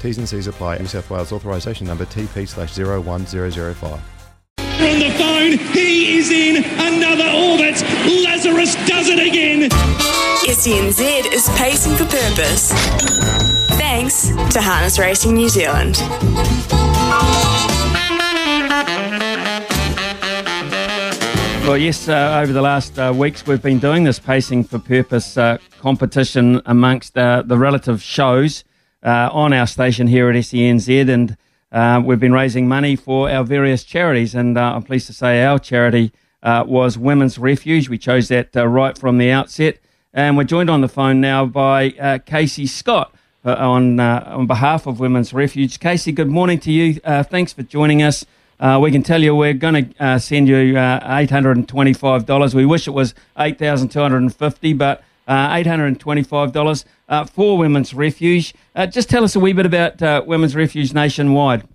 T's and C's apply. New South Wales authorisation number TP slash 01005. On the phone, he is in another orbit. Lazarus does it again. SENZ is pacing for purpose. Thanks to Harness Racing New Zealand. Well, yes, uh, over the last uh, weeks we've been doing this Pacing for Purpose uh, competition amongst uh, the relative shows uh, on our station here at SENZ, and uh, we've been raising money for our various charities. And I'm pleased to say our charity was Women's Refuge. We chose that right from the outset. And we're joined on the phone now by Casey Scott on, on behalf of Women's Refuge. Casey, good morning to you. thanks for joining us. Uh, we can tell you we're going to uh, send you uh, $825. We wish it was 8,250, but uh, $825 uh, for Women's Refuge. Uh, just tell us a wee bit about Women's Refuge nationwide.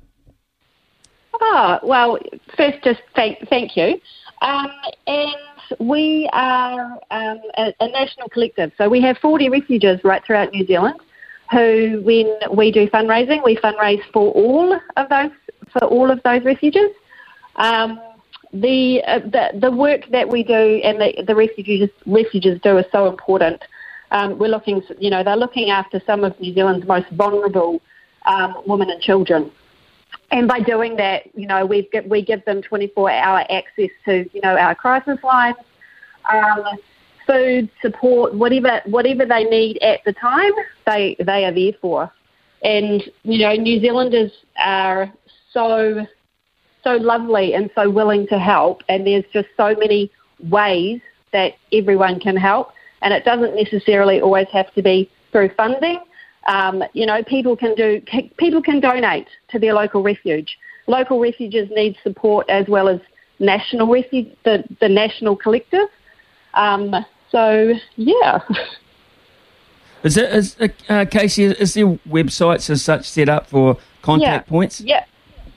Oh, well, first, just thank, thank you. Um, and we are um, a, a national collective, so we have 40 refuges right throughout New Zealand who, when we do fundraising, we fundraise for all of those for all of those refuges. Um, the, uh, the the work that we do and the, the refuges refuges do is so important. Um, we're looking, you know, they're looking after some of New Zealand's most vulnerable um, women and children. And by doing that, you know, we we give them 24-hour access to, you know, our crisis lines, um, food, support, whatever whatever they need at the time, they they are there for. And you know, New Zealanders are so so lovely and so willing to help, and there's just so many ways that everyone can help, and it doesn't necessarily always have to be through funding. Um, you know, people can do people can donate to their local refuge. Local refuges need support as well as national refuge, the the national collective. Um, so yeah. Is it is uh, Casey? Is there websites as such set up for contact yeah. points? Yeah,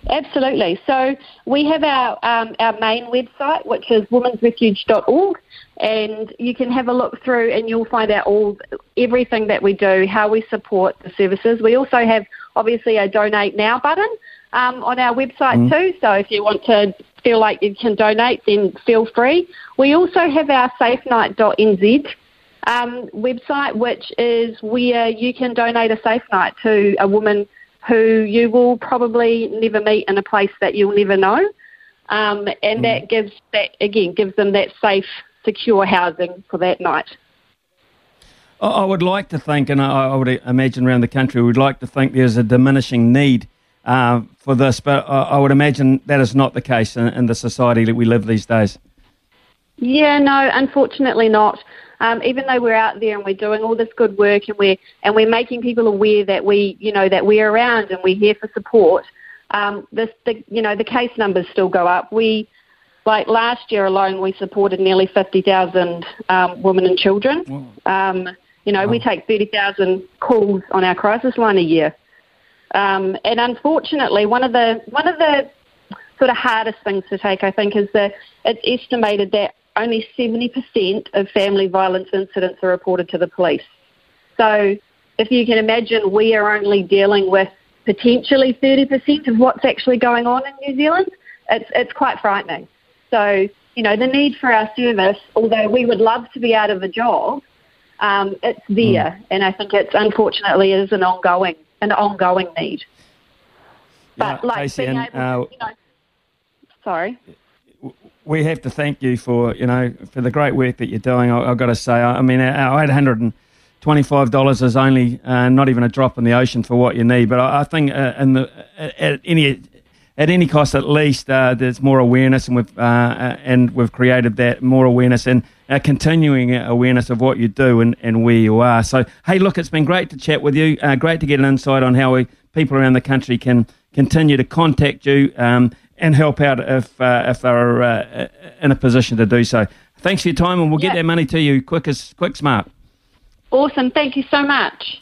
Absolutely. So we have our um, our main website, which is womensrefuge.org, and you can have a look through, and you'll find out all everything that we do, how we support the services. We also have obviously a donate now button um, on our website mm. too. So if you want to feel like you can donate, then feel free. We also have our safenight.nz. Um, website, which is where you can donate a safe night to a woman who you will probably never meet in a place that you'll never know. Um, and mm. that gives that again gives them that safe, secure housing for that night. I would like to think, and I would imagine around the country, we would like to think there's a diminishing need uh, for this, but I would imagine that is not the case in, in the society that we live these days. Yeah, no, unfortunately not um, even though we're out there and we're doing all this good work and we're and we're making people aware that we you know that we're around and we're here for support, um, this the you know the case numbers still go up. We like last year alone, we supported nearly 50,000 um, women and children. Um, you know, wow. we take 30,000 calls on our crisis line a year. Um, and unfortunately, one of the one of the sort of hardest things to take, I think, is that it's estimated that only 70% of family violence incidents are reported to the police. So if you can imagine, we are only dealing with potentially 30% of what's actually going on in New Zealand. It's, it's quite frightening. So, you know, the need for our service, although we would love to be out of a job, um, it's there. Mm. And I think it's unfortunately is an ongoing, an ongoing need. But yeah, like being able to, uh, you know, sorry we have to thank you for you know for the great work that you're doing. I, have got to say, I, mean, our eight hundred and twenty-five dollars is only uh, not even a drop in the ocean for what you need. But I, I think uh, the at any at any cost, at least uh, there's more awareness, and we've uh, uh, and we've created that more awareness and a continuing awareness of what you do and, and where you are. So, hey, look, it's been great to chat with you. Uh, great to get an insight on how we people around the country can continue to contact you um, and help out if uh, if they're uh, in a position to do so. Thanks for your time, and we'll get that money to you quick as quick smart. Awesome. Thank you so much.